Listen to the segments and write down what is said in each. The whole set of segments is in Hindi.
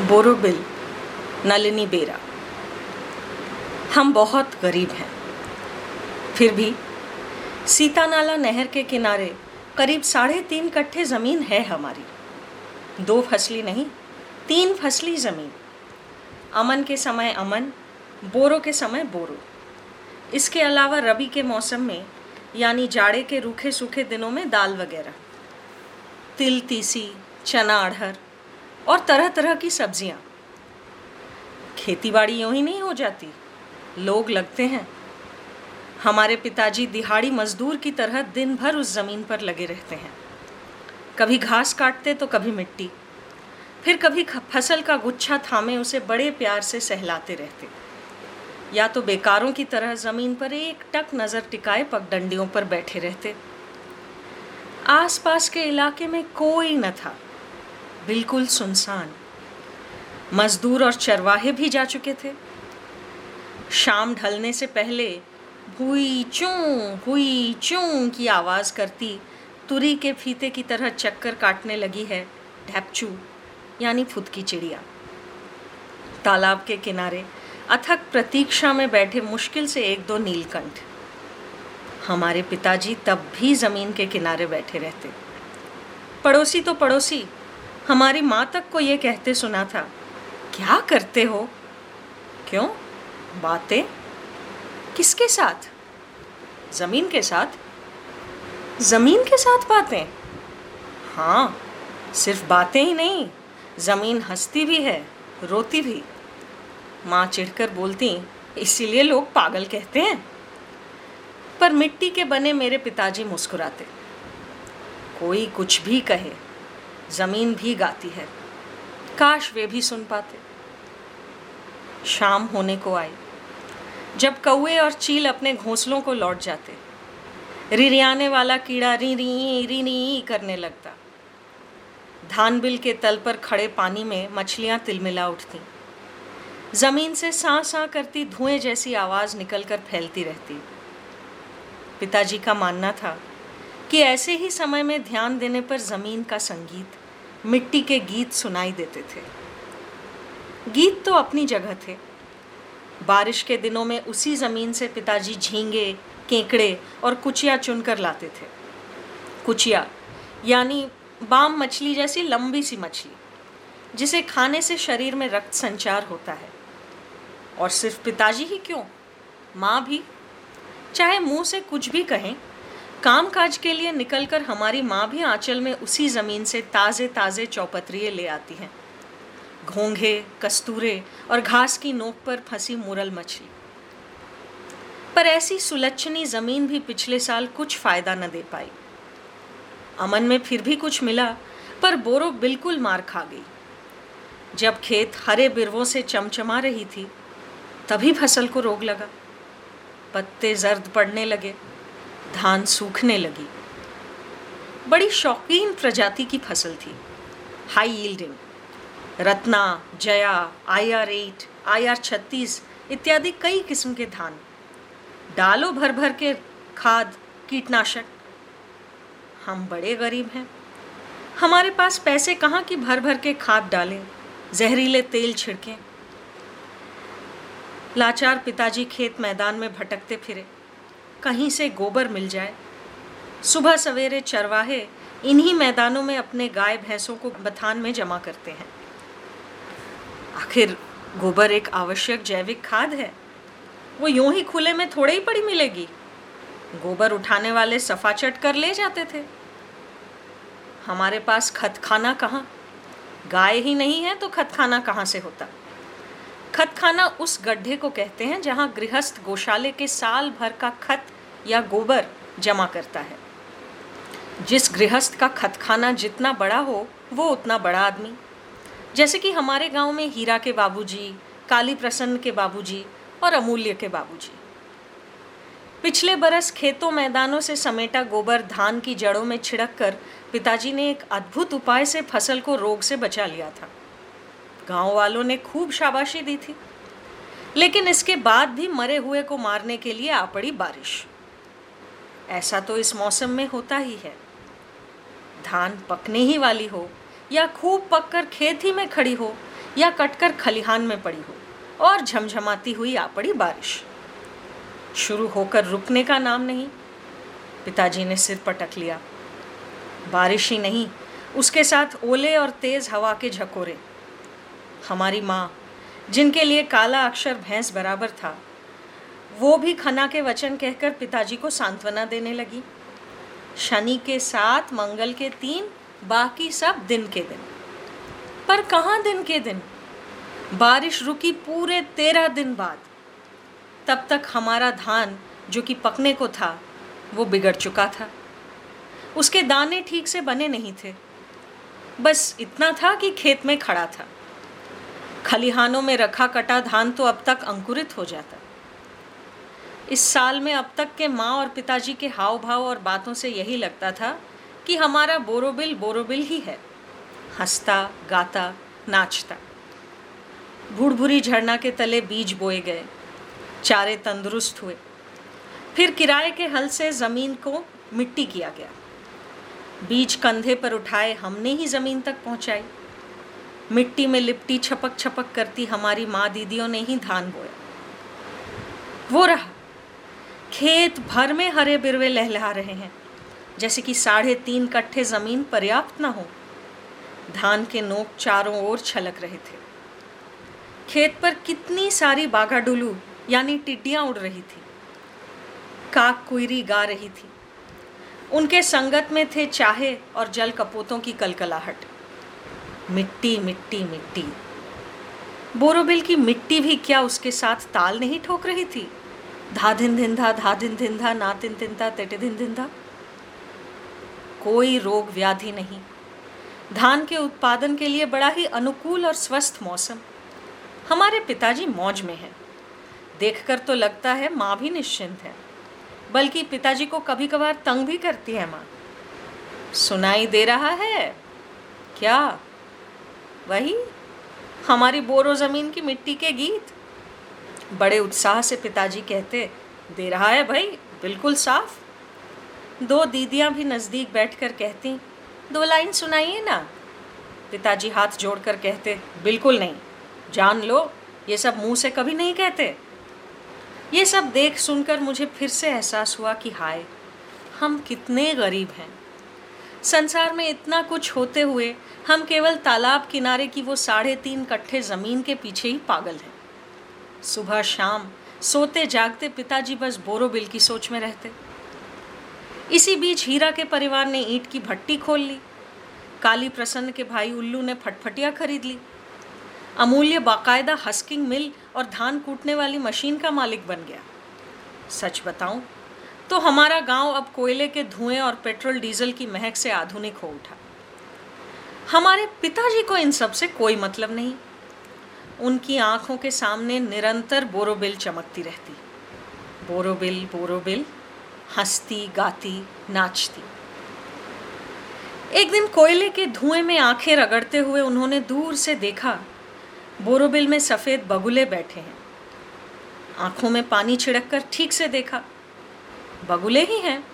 बोरोबिल, नलिनी बेरा। हम बहुत गरीब हैं। फिर भी सीतानाला नहर के किनारे करीब साढ़े तीन कट्ठे ज़मीन है हमारी। दो फसली नहीं, तीन फसली ज़मीन। अमन के समय अमन, बोरो के समय बोरो। इसके अलावा रबी के मौसम में, यानी जाड़े के रूखे सूखे दिनों में दाल वगैरह। तिल, तीसी, चना, अड़हर और तरह तरह की सब्ज़ियाँ। खेती बाड़ी यूँ ही नहीं हो जाती। लोग लगते हैं। हमारे पिताजी दिहाड़ी मजदूर की तरह दिन भर उस ज़मीन पर लगे रहते हैं। कभी घास काटते तो कभी मिट्टी। फिर कभी फ़सल का गुच्छा थामे उसे बड़े प्यार से सहलाते रहते। या तो बेकारों की तरह ज़मीन पर एक टक नज़र टिकाए पगडंडियों पर बैठे रहते। आसपास के इलाके में कोई न था। बिल्कुल सुनसान। मजदूर और चरवाहे भी जा चुके थे। शाम ढलने से पहले हुई चूं हुई चूं की आवाज़ करती तुरी के फीते की तरह चक्कर काटने लगी है ढैपचू, यानी फुदकी चिड़िया। तालाब के किनारे अथक प्रतीक्षा में बैठे मुश्किल से एक दो नीलकंठ। हमारे पिताजी तब भी ज़मीन के किनारे बैठे रहते। पड़ोसी तो पड़ोसी हमारी माँ तक को ये कहते सुना था, क्या करते हो? क्यों? बातें? किसके साथ? ज़मीन के साथ? ज़मीन के साथ बातें? हाँ सिर्फ़ बातें ही नहीं, ज़मीन हंसती भी है, रोती भी। माँ चिढ़कर बोलती, इसीलिए लोग पागल कहते हैं। पर मिट्टी के बने मेरे पिताजी मुस्कुराते। कोई कुछ भी कहे ज़मीन भी गाती है। काश वे भी सुन पाते। शाम होने को आई। जब कौए और चील अपने घोंसलों को लौट जाते, रिरियाने वाला कीड़ा री री री री करने लगता। धान बिल के तल पर खड़े पानी में मछलियाँ तिलमिला उठती। ज़मीन से सा सा करती धुएँ जैसी आवाज़ निकलकर फैलती रहती। पिताजी का मानना था कि ऐसे ही समय में ध्यान देने पर ज़मीन का संगीत मिट्टी के गीत सुनाई देते थे। गीत तो अपनी जगह थे। बारिश के दिनों में उसी ज़मीन से पिताजी झींगे, केकड़े और कुचिया चुनकर लाते थे। कुचिया, यानी बाम मछली जैसी लंबी सी मछली, जिसे खाने से शरीर में रक्त संचार होता है। और सिर्फ़ पिताजी ही क्यों? माँ भी। चाहे मुँह से कुछ भी कहें काम काज के लिए निकलकर हमारी माँ भी आंचल में उसी ज़मीन से ताज़े ताज़े चौपत्रिये ले आती हैं। घोंघे, कस्तूरे और घास की नोक पर फंसी मुरल मछली। पर ऐसी सुलक्षणी ज़मीन भी पिछले साल कुछ फ़ायदा न दे पाई। अमन में फिर भी कुछ मिला, पर बोरो बिल्कुल मार खा गई। जब खेत हरे बिरवों से चमचमा रही थी, तभी फ़सल को रोग लगा। पत्ते जर्द पड़ने लगे। धान सूखने लगी। बड़ी शौकीन प्रजाति की फ़सल थी। High yielding Ratna, Jaya I R eight I R छत्तीस इत्यादि कई किस्म के धान। डालो भर भर के खाद, कीटनाशक। हम बड़े गरीब हैं। हमारे पास पैसे कहाँ की भर भर के खाद डालें, जहरीले तेल छिड़कें। लाचार पिताजी खेत मैदान में भटकते फिरे। कहीं से गोबर मिल जाए। सुबह सवेरे चरवाहे इन्हीं मैदानों में अपने गाय भैंसों को बथान में जमा करते हैं। आखिर गोबर एक आवश्यक जैविक खाद है। वो यूँ ही खुले में थोड़े ही पड़ी मिलेगी। गोबर उठाने वाले सफ़ा चट कर ले जाते थे। हमारे पास खत खाना कहाँ? गाय ही नहीं है तो खत खाना कहाँ से होता? खत खाना उस गड्ढे को कहते हैं जहाँ गृहस्थ गौशाले के साल भर का खत या गोबर जमा करता है। जिस गृहस्थ का खतखाना जितना बड़ा हो वो उतना बड़ा आदमी। जैसे कि हमारे गाँव में हीरा के बाबूजी, काली प्रसन्न के बाबूजी और अमूल्य के बाबूजी। पिछले बरस खेतों मैदानों से समेटा गोबर धान की जड़ों में छिड़क कर पिताजी ने एक अद्भुत उपाय से फ़सल को रोग से बचा लिया था। गाँव वालों ने खूब शाबाशी दी थी। लेकिन इसके बाद भी मरे हुए को मारने के लिए आ पड़ी बारिश। ऐसा तो इस मौसम में होता ही है। धान पकने ही वाली हो, या खूब पककर खेत ही में खड़ी हो, या कटकर खलिहान में पड़ी हो, और झमझमाती हुई आ पड़ी बारिश। शुरू होकर रुकने का नाम नहीं। पिताजी ने सिर पटक लिया। बारिश ही नहीं, उसके साथ ओले और तेज हवा के झकोरे। हमारी माँ, जिनके लिए काला अक्षर भैंस बराबर था, वो भी खना के वचन कहकर पिताजी को सांत्वना देने लगी। शनि के सात मंगल के तीन, बाकी सब दिन के दिन। पर कहाँ दिन के दिन? बारिश रुकी पूरे तेरह दिन बाद। तब तक हमारा धान, जो कि पकने को था, वो बिगड़ चुका था। उसके दाने ठीक से बने नहीं थे। बस इतना था कि खेत में खड़ा था। खलिहानों में रखा कटा धान तो अब तक अंकुरित हो जाता इस साल में अब तक के माँ और पिताजी के हाव भाव और बातों से यही लगता था कि हमारा बोरोबिल बोरोबिल ही है। हंसता, गाता, नाचता। भूड़भुरी झरना के तले बीज बोए गए। चारे तंदुरुस्त हुए। फिर किराए के हल से ज़मीन को मिट्टी किया गया। बीज कंधे पर उठाए हमने ही ज़मीन तक पहुंचाई। मिट्टी में लिपटी छपक छपक करती हमारी माँ दीदियों ने ही धान बोया। वो रहा। खेत भर में हरे बिरवे लहलहा रहे हैं। जैसे कि साढ़े तीन कट्ठे ज़मीन पर्याप्त न हो। धान के नोक चारों ओर छलक रहे थे। खेत पर कितनी सारी बाघाडुलू यानी टिड्डियाँ उड़ रही थी। काक कुरी गा रही थी। उनके संगत में थे चाहे और जल कपोतों की कलकलाहट। मिट्टी मिट्टी मिट्टी। बोरोबिल की मिट्टी भी क्या उसके साथ ताल नहीं ठोक रही थी? धा धिन धिंधा धा धिन धिंधा ना तिन तिनता तेटे धिन धिंधा कोई रोग व्याधि नहीं। धान के उत्पादन के लिए बड़ा ही अनुकूल और स्वस्थ मौसम। हमारे पिताजी मौज में हैं। देखकर तो लगता है माँ भी निश्चिंत है। बल्कि पिताजी को कभी कभार तंग भी करती है माँ। सुनाई दे रहा है? क्या? वही हमारी बोरो ज़मीन की मिट्टी के गीत। बड़े उत्साह से पिताजी कहते, दे रहा है भाई, बिल्कुल साफ़। दो दीदियाँ भी नज़दीक बैठकर कहती, दो लाइन सुनाइए ना। पिताजी हाथ जोड़कर कहते, बिल्कुल नहीं, जान लो, ये सब मुँह से कभी नहीं कहते। ये सब देख सुनकर मुझे फिर से एहसास हुआ कि हाय, हम कितने गरीब हैं। संसार में इतना कुछ होते हुए हम केवल तालाब किनारे की वो साढ़े तीन कट्ठे ज़मीन के पीछे ही पागल हैं। सुबह शाम सोते जागते पिताजी बस बोरोबिल की सोच में रहते। इसी बीच हीरा के परिवार ने ईंट की भट्टी खोल ली। काली प्रसन्न के भाई उल्लू ने फटफटिया खरीद ली। अमूल्य बाकायदा हस्किंग मिल और धान कूटने वाली मशीन का मालिक बन गया। सच बताऊँ तो हमारा गाँव अब कोयले के धुएँ और पेट्रोल डीजल की महक से आधुनिक हो उठा। हमारे पिताजी को इन सबसे कोई मतलब नहीं। उनकी आँखों के सामने निरंतर बोरोबिल चमकती रहती। बोरोबिल बोरोबिल, हंसती, गाती, नाचती। एक दिन कोयले के धुएँ में आँखें रगड़ते हुए उन्होंने दूर से देखा, बोरोबिल में सफ़ेद बगुले बैठे हैं। आँखों में पानी छिड़क कर ठीक से देखा। बगुले ही हैं।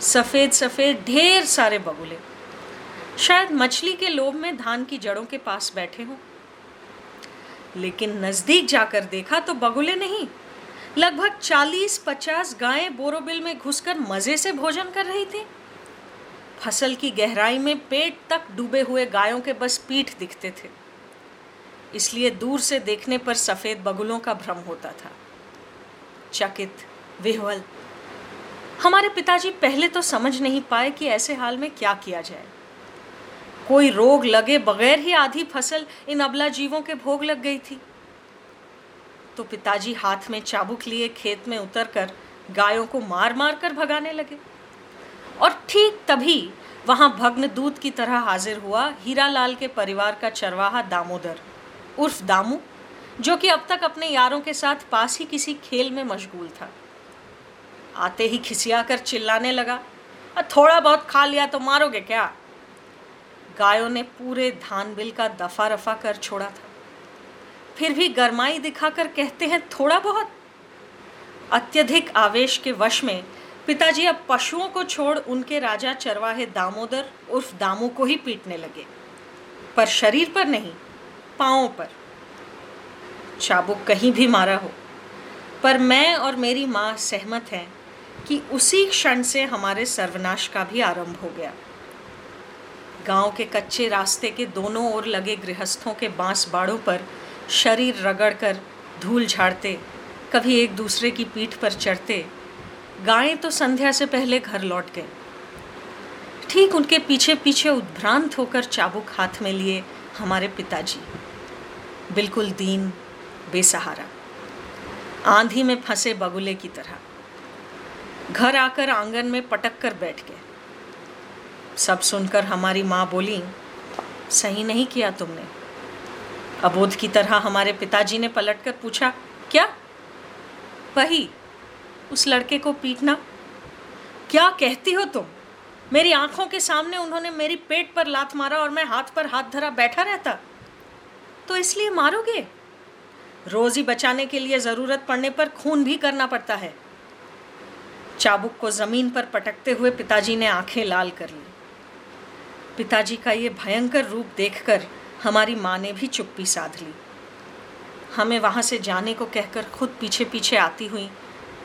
सफ़ेद सफ़ेद, ढेर सारे बगुले। शायद मछली के लोभ में धान की जड़ों के पास बैठे हों। लेकिन नज़दीक जाकर देखा तो बगुले नहीं। लगभग 40-50 गायें बोरोबिल में घुसकर मज़े से भोजन कर रही थी। फ़सल की गहराई में पेट तक डूबे हुए गायों के बस पीठ दिखते थे। इसलिए दूर से देखने पर सफ़ेद बगुलों का भ्रम होता था। चकित, विह्वल हमारे पिताजी पहले तो समझ नहीं पाए कि ऐसे हाल में क्या किया जाए। कोई रोग लगे बगैर ही आधी फ़सल इन अबला जीवों के भोग लग गई थी। तो पिताजी हाथ में चाबुक लिए खेत में उतरकर गायों को मार मार कर भगाने लगे। और ठीक तभी वहाँ भग्न दूत की तरह हाजिर हुआ हीरालाल के परिवार का चरवाहा दामोदर, उर्फ़ दामू, जो कि अब तक अपने यारों के साथ पास ही किसी खेल में मशगूल था। आते ही खिसिया कर चिल्लाने लगा और थोड़ा बहुत खा लिया तो मारोगे क्या? गायों ने पूरे धान बिल का दफ़ा रफा कर छोड़ा था। फिर भी गरमाई दिखाकर कहते हैं, थोड़ा बहुत? अत्यधिक आवेश के वश में पिताजी अब पशुओं को छोड़ उनके राजा चरवाहे दामोदर उर्फ़ दामू को ही पीटने लगे, पर शरीर पर नहीं, पाँव पर। चाबुक कहीं भी मारा हो, पर मैं और मेरी माँ सहमत हैं कि उसी क्षण से हमारे सर्वनाश का भी आरंभ हो गया। गाँव के कच्चे रास्ते के दोनों ओर लगे गृहस्थों के बाँस बाड़ों पर शरीर रगड़कर धूल झाड़ते, कभी एक दूसरे की पीठ पर चढ़ते, गायें तो संध्या से पहले घर लौट गए। ठीक उनके पीछे पीछे उद्भ्रांत होकर चाबुक हाथ में लिए हमारे पिताजी। बिल्कुल दीन, बेसहारा। आंधी में फंसे बगुले की तरह। घर आकर आँगन में पटक कर बैठ गए। सब सुनकर हमारी माँ बोली, सही नहीं किया तुमने। अबोध की तरह हमारे पिताजी ने पलट कर पूछा, क्या? वही, उस लड़के को पीटना? क्या कहती हो तुम? मेरी आँखों के सामने उन्होंने मेरी पेट पर लात मारा और मैं हाथ पर हाथ धरा बैठा रहता। तो इसलिए मारोगे? रोज बचाने के लिए ज़रूरत पड़ने पर खून भी करना पड़ता है। चाबुक को ज़मीन पर पटकते हुए पिताजी ने आँखें लाल कर ली। पिताजी का ये भयंकर रूप देखकर हमारी माँ ने भी चुप्पी साध ली। हमें वहाँ से जाने को कहकर खुद पीछे पीछे आती हुई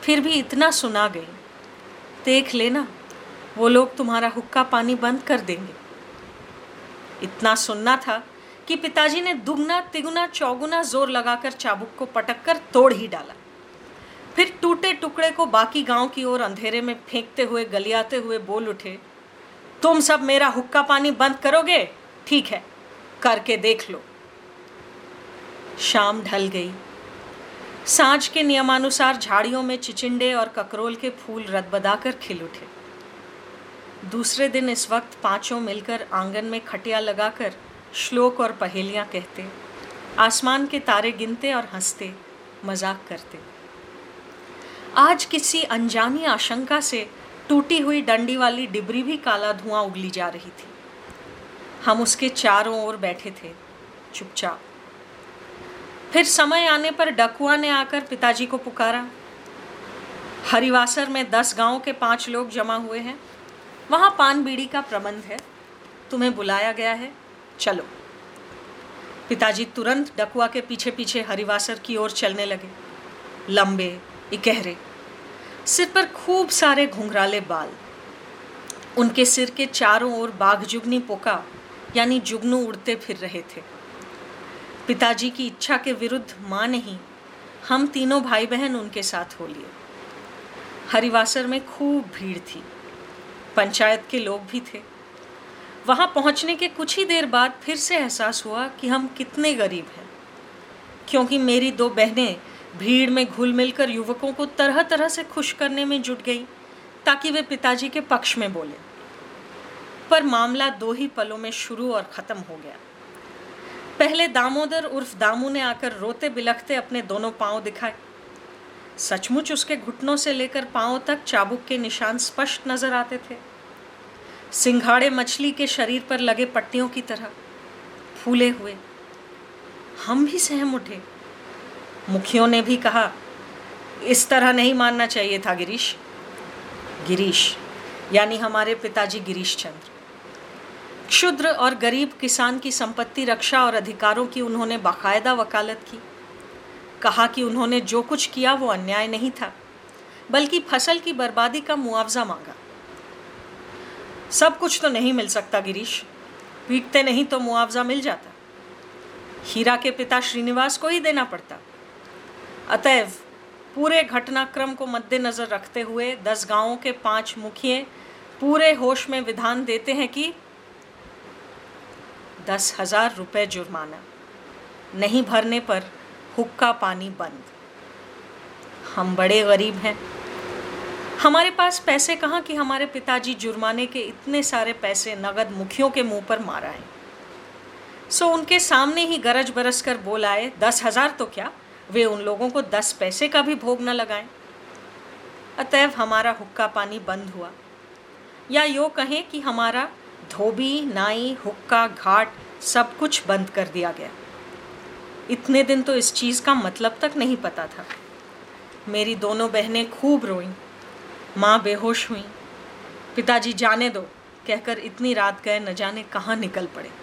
फिर भी इतना सुना गई। देख लेना, वो लोग तुम्हारा हुक्का पानी बंद कर देंगे। इतना सुनना था कि पिताजी ने दुगना तिगुना चौगुना ज़ोर लगाकर चाबुक को पटक कर तोड़ ही डाला। फिर टूटे टुकड़े को बाकी गाँव की ओर अंधेरे में फेंकते हुए, गलियाते हुए बोल उठे, तुम सब मेरा हुक्का पानी बंद करोगे? ठीक है, करके देख लो। शाम ढल गई। साँझ के नियमानुसार झाड़ियों में चिचिंडे और ककरोल के फूल रदबदाकर खिल उठे। दूसरे दिन इस वक्त पाँचों मिलकर आँगन में खटिया लगाकर श्लोक और पहेलियाँ कहते, आसमान के तारे गिनते और हँसते, मज़ाक करते। आज किसी अनजानी आशंका से टूटी हुई डंडी वाली डिबरी भी काला धुआँ उगली जा रही थी। हम उसके चारों ओर बैठे थे, चुपचाप। फिर समय आने पर डकुआ ने आकर पिताजी को पुकारा। हरिवासर में दस गाँव के पाँच लोग जमा हुए हैं। वहाँ पान बीड़ी का प्रबंध है। तुम्हें बुलाया गया है। चलो। पिताजी तुरंत डकुआ के पीछे पीछे हरिवासर की ओर चलने लगे। लंबे इकहरे सिर पर खूब सारे घुंघराले बाल। उनके सिर के चारों ओर बाघ जुगनी पोका, यानी जुगनू उड़ते फिर रहे थे। पिताजी की इच्छा के विरुद्ध माँ नहीं, हम तीनों भाई बहन उनके साथ हो लिए। हरिवासर में खूब भीड़ थी। पंचायत के लोग भी थे। वहाँ पहुँचने के कुछ ही देर बाद फिर से एहसास हुआ कि हम कितने गरीब हैं, क्योंकि मेरी दो बहनें भीड़ में घुल मिलकर युवकों को तरह तरह से खुश करने में जुट गई, ताकि वे पिताजी के पक्ष में बोले। पर मामला दो ही पलों में शुरू और ख़त्म हो गया। पहले दामोदर उर्फ़ दामू ने आकर रोते बिलखते अपने दोनों पाँव दिखाए। सचमुच उसके घुटनों से लेकर पाँव तक चाबुक के निशान स्पष्ट नज़र आते थे। सिंघाड़े मछली के शरीर पर लगे पट्टियों की तरह फूले हुए। हम भी सहम उठे। मुखियों ने भी कहा, इस तरह नहीं मानना चाहिए था गिरीश। गिरीश, यानी हमारे पिताजी गिरीश चंद्र। क्षुद्र और गरीब किसान की संपत्ति रक्षा और अधिकारों की उन्होंने बाकायदा वकालत की। कहा कि उन्होंने जो कुछ किया वो अन्याय नहीं था, बल्कि फ़सल की बर्बादी का मुआवजा मांगा। सब कुछ तो नहीं मिल सकता गिरीश, पीटते नहीं तो मुआवजा मिल जाता। हीरा के पिता श्रीनिवास को ही देना पड़ता। अतएव, पूरे घटनाक्रम को मद्देनजर रखते हुए दस गाँवों के पाँच मुखिए पूरे होश में विधान देते हैं कि दस हज़ार रुपये जुर्माना, नहीं भरने पर हुक्का पानी बंद। हम बड़े गरीब हैं। हमारे पास पैसे कहाँ कि हमारे पिताजी जुर्माने के इतने सारे पैसे नगद मुखियों के मुँह पर मारा है सो उनके सामने ही गरज बरस कर बोल आए, दस हज़ार तो क्या? वे उन लोगों को दस पैसे का भी भोग न लगाएँ। अतएव हमारा हुक्का पानी बंद हुआ। या यो कहें कि हमारा धोबी, नाई, हुक्का, घाट सब कुछ बंद कर दिया गया। इतने दिन तो इस चीज़ का मतलब तक नहीं पता था। मेरी दोनों बहनें खूब रोईं। माँ बेहोश हुई। पिताजी जाने दो, कहकर इतनी रात गए न जाने कहाँ निकल पड़े।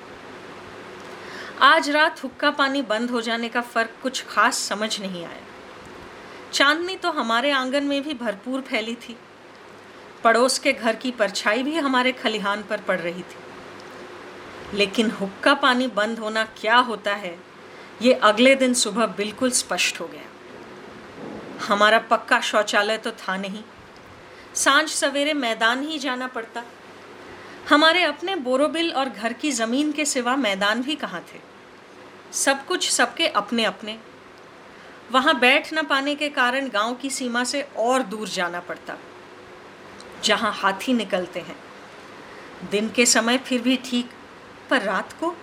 आज रात हुक्का पानी बंद हो जाने का फ़र्क कुछ खास समझ नहीं आया। चांदनी तो हमारे आँगन में भी भरपूर फैली थी। पड़ोस के घर की परछाई भी हमारे खलिहान पर पड़ रही थी। लेकिन हुक्का पानी बंद होना क्या होता है, ये अगले दिन सुबह बिल्कुल स्पष्ट हो गया। हमारा पक्का शौचालय तो था नहीं। साँझ सवेरे मैदान ही जाना पड़ता। हमारे अपने बोरोबिल और घर की ज़मीन के सिवा मैदान भी कहाँ थे? सब कुछ सबके अपने अपने। वहाँ बैठ न पाने के कारण गाँव की सीमा से और दूर जाना पड़ता। जहाँ हाथी निकलते हैं। दिन के समय फिर भी ठीक, पर रात को?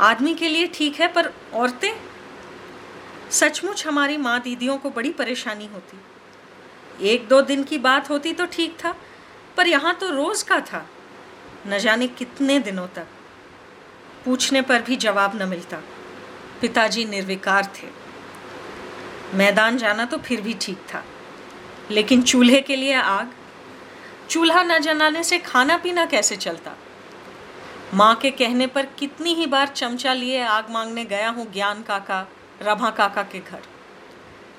आदमी के लिए ठीक है, पर औरतें? सचमुच हमारी माँ दीदियों को बड़ी परेशानी होती। एक दो दिन की बात होती तो ठीक था, पर यहाँ तो रोज़ का था। न जाने कितने दिनों तक। पूछने पर भी जवाब न मिलता। पिताजी निर्विकार थे। मैदान जाना तो फिर भी ठीक था। लेकिन चूल्हे के लिए आग? चूल्हा न जलाने से खाना पीना कैसे चलता? माँ के कहने पर कितनी ही बार चमचा लिए आग मांगने गया हूँ ज्ञान काका, रभा काका के घर।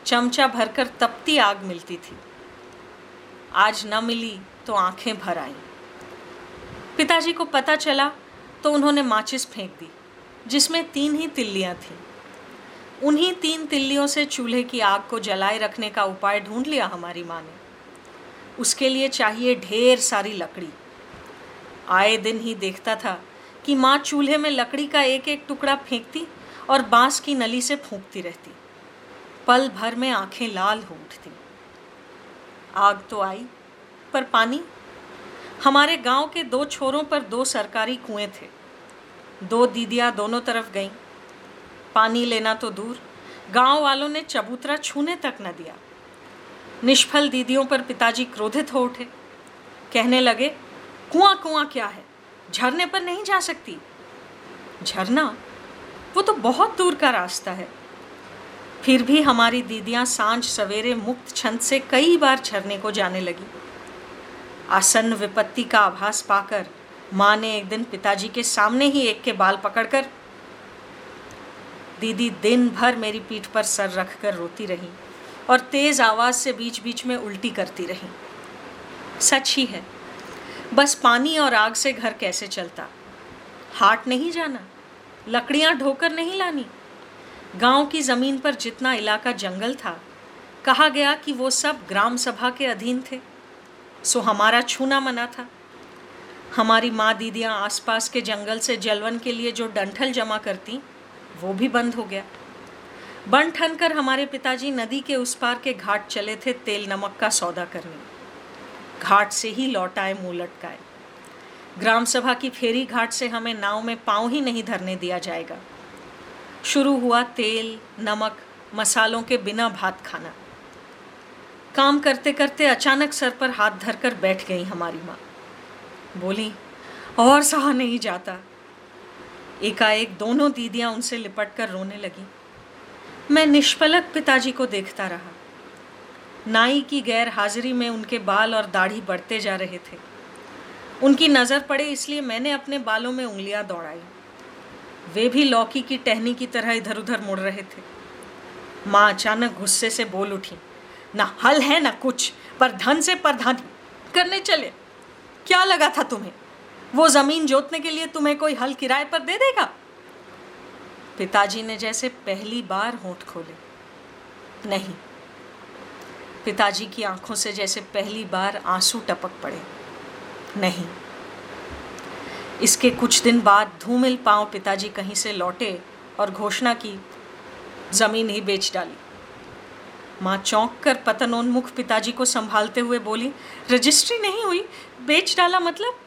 चमचा भरकर तपती आग मिलती थी। आज न मिली तो आँखें भर आईं। पिताजी को पता चला तो उन्होंने माचिस फेंक दी, जिसमें तीन ही तिल्लियाँ थीं। उन्हीं तीन तिल्लियों से चूल्हे की आग को जलाए रखने का उपाय ढूंढ लिया हमारी माँ ने। उसके लिए चाहिए ढेर सारी लकड़ी। आए दिन ही देखता था कि माँ चूल्हे में लकड़ी का एक एक टुकड़ा फेंकती और बाँस की नली से फूंकती रहती। पल भर में आँखें लाल हो उठती। आग तो आई, पर पानी हमारे गाँव के दो छोरों पर दो सरकारी कुएँ थे। दो दीदियाँ दोनों तरफ़ गईं। पानी लेना तो दूर, गाँव वालों ने चबूतरा छूने तक न दिया। निष्फल दीदियों पर पिताजी क्रोधित हो उठे। कहने लगे, कुआँ कुआँ क्या है? झरने पर नहीं जा सकती? झरना? वो तो बहुत दूर का रास्ता है। फिर भी हमारी दीदियाँ साँझ सवेरे मुक्त छंद से कई बार झरने को जाने लगी। आसन्न विपत्ति का आभास पाकर माँ ने एक दिन पिताजी के सामने ही एक के बाल पकड़कर, दीदी, दिन भर मेरी पीठ पर सर रख कर रोती रही और तेज़ आवाज़ से बीच बीच में उल्टी करती रही। सच ही है, बस पानी और आग से घर कैसे चलता? हाट नहीं जाना? लकड़ियाँ ढोकर नहीं लानी? गाँव की ज़मीन पर जितना इलाका जंगल था, कहा गया कि वो सब ग्राम सभा के अधीन थे। सो हमारा छूना मना था। हमारी माँ दीदियाँ आसपास के जंगल से जलवन के लिए जो डंठल जमा करती, वो भी बंद हो गया। बन ठन कर हमारे पिताजी नदी के उस पार के घाट चले थे तेल नमक का सौदा करने। घाट से ही लौट आए, मुँह लटकाए। ग्राम सभा की फेरी घाट से हमें नाव में पाँव ही नहीं धरने दिया जाएगा। शुरू हुआ तेल, नमक, मसालों के बिना भात खाना। काम करते करते अचानक सर पर हाथ धरकर बैठ गई हमारी माँ। बोली, और सहा नहीं जाता। एकाएक दोनों दीदियाँ उनसे लिपट कर रोने लगी। मैं निष्पलक पिताजी को देखता रहा। नाई की गैर हाजिरी में उनके बाल और दाढ़ी बढ़ते जा रहे थे। उनकी नज़र पड़े इसलिए मैंने अपने बालों में उंगलियाँ दौड़ाई। वे भी लौकी की टहनी की तरह इधर उधर मुड़ रहे थे। माँ अचानक गुस्से से बोल उठी ना हल है ना कुछ। पर धन से प्रधान करने चले। क्या लगा था तुम्हें? वो ज़मीन जोतने के लिए तुम्हें कोई हल किराए पर दे देगा? पिताजी ने जैसे पहली बार होठ खोले। नहीं। पिताजी की आँखों से जैसे पहली बार आँसू टपक पड़े। नहीं। इसके कुछ दिन बाद धूमिल पाँव पिताजी कहीं से लौटे और घोषणा की, ज़मीन ही बेच डाली। माँ चौंक कर पतनोन्मुख पिताजी को संभालते हुए बोली, रजिस्ट्री नहीं हुई? बेच डाला मतलब?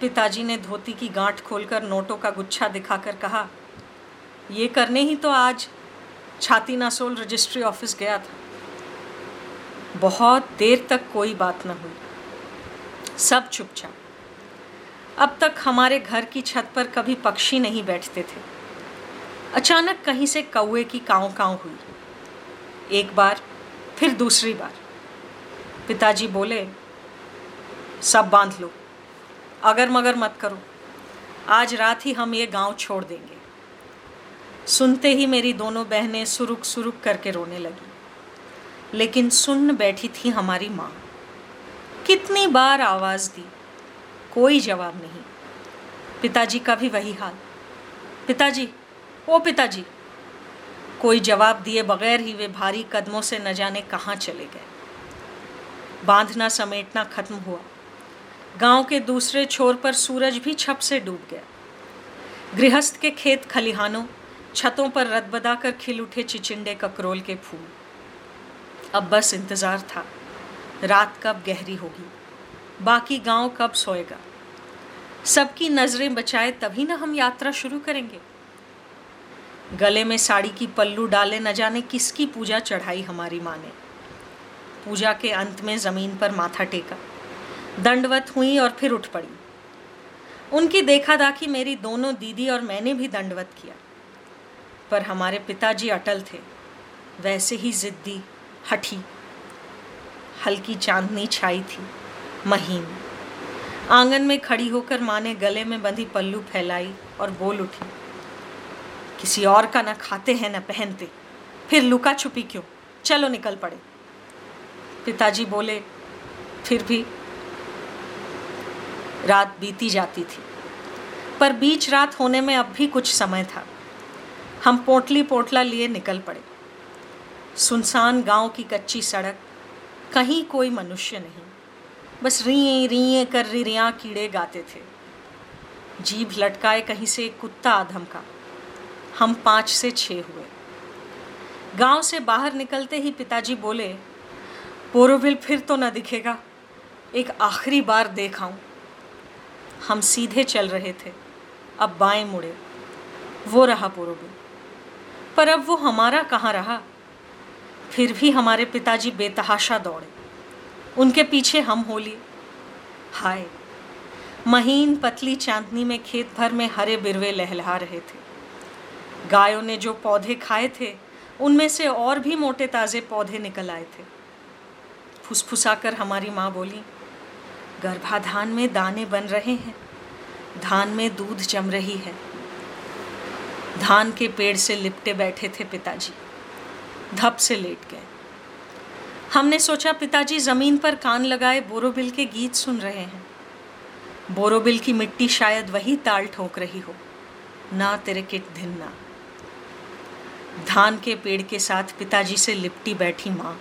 पिताजी ने धोती की गांठ खोलकर नोटों का गुच्छा दिखाकर कहा, ये करने ही तो आज छाती नासोल रजिस्ट्री ऑफ़िस गया था। बहुत देर तक कोई बात न हुई। सब चुपचाप। अब तक हमारे घर की छत पर कभी पक्षी नहीं बैठते थे। अचानक कहीं से कौए की काँव काँव हुई। एक बार, फिर दूसरी बार। पिताजी बोले, सब बाँध लो अगर मगर मत करो। आज रात ही हम ये गाँव छोड़ देंगे। सुनते ही मेरी दोनों बहनें सुरुक सुरुक करके रोने लगी। लेकिन सुन बैठी थी हमारी माँ। कितनी बार आवाज़ दी, कोई जवाब नहीं। पिताजी का भी वही हाल। पिताजी, ओ पिताजी कोई जवाब दिए बगैर ही वे भारी कदमों से न जाने कहाँ चले गए। बांधना समेटना खत्म हुआ। गाँव के दूसरे छोर पर सूरज भी छप से डूब गया। गृहस्थ के खेत खलिहानों, छतों पर रदबदा कर खिल उठे चिचिंडे ककरोल के फूल। अब बस इंतज़ार था। रात कब गहरी होगी? बाकी गाँव कब सोएगा? सबकी नज़रें बचाए तभी ना हम यात्रा शुरू करेंगे। गले में साड़ी की पल्लू डाले न जाने किसकी पूजा चढ़ाई हमारी माँ ने। पूजा के अंत में ज़मीन पर माथा टेका। दंडवत हुई और फिर उठ पड़ी। उनकी देखा दाखी मेरी दोनों दीदी और मैंने भी दंडवत किया। पर हमारे पिताजी अटल थे। वैसे ही जिद्दी, हठी। हल्की चांदनी छाई थी, महीन। आँगन में खड़ी होकर माँ ने गले में बंधी पल्लू फैलाई और बोल उठी। किसी और का ना खाते हैं, ना पहनते। फिर लुका छुपी क्यों? चलो निकल पड़े। पिताजी बोले, फिर भी रात बीती जाती थी। पर बीच रात होने में अब भी कुछ समय था। हम पोटली पोटला लिए निकल पड़े। सुनसान गाँव की कच्ची सड़क, कहीं कोई मनुष्य नहीं। बस री री कर रिया कीड़े गाते थे। जीभ लटकाए कहीं से एक कुत्ता आधम का। हम पाँच से छः हुए। गाँव से बाहर निकलते ही पिताजी बोले पोरोविल फिर तो न दिखेगा। एक आखिरी बार देख आऊँ हम सीधे चल रहे थे। अब बाएँ मुड़े। वो रहा पोरोविल पर अब वो हमारा कहाँ रहा? फिर भी हमारे पिताजी बेतहाशा दौड़े। उनके पीछे हम हो लिए। हाय, महीन पतली चांदनी में खेत भर में हरे बिरवे लहलहा रहे थे। गायों ने जो पौधे खाए थे, उनमें से और भी मोटे ताज़े पौधे निकल आए थे। फुसफुसाकर हमारी माँ बोली, गर्भाधान में दाने बन रहे हैं, धान में दूध जम रही है। धान के पेड़ से लिपटे बैठे थे पिताजी, धप से लेट गए। हमने सोचा, पिताजी ज़मीन पर कान लगाए बोरोबिल के गीत सुन रहे हैं। बोरोबिल की मिट्टी शायद वही ताल ठोक रही हो। ना तेरे किट धिन्ना धान के पेड़ के साथ पिताजी से लिपटी बैठी माँ।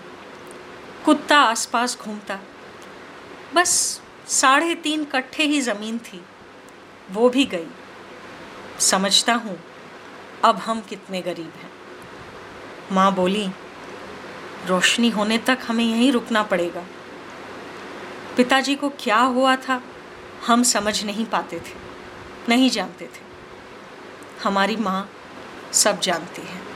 कुत्ता आसपास घूमता। बस साढ़े तीन कट्ठे ही ज़मीन थी। वो भी गई। समझता हूँ, अब हम कितने गरीब हैं। माँ बोली, रोशनी होने तक हमें यहीं रुकना पड़ेगा। पिताजी को क्या हुआ था, हम समझ नहीं पाते थे, नहीं जानते थे। हमारी माँ सब जानती है।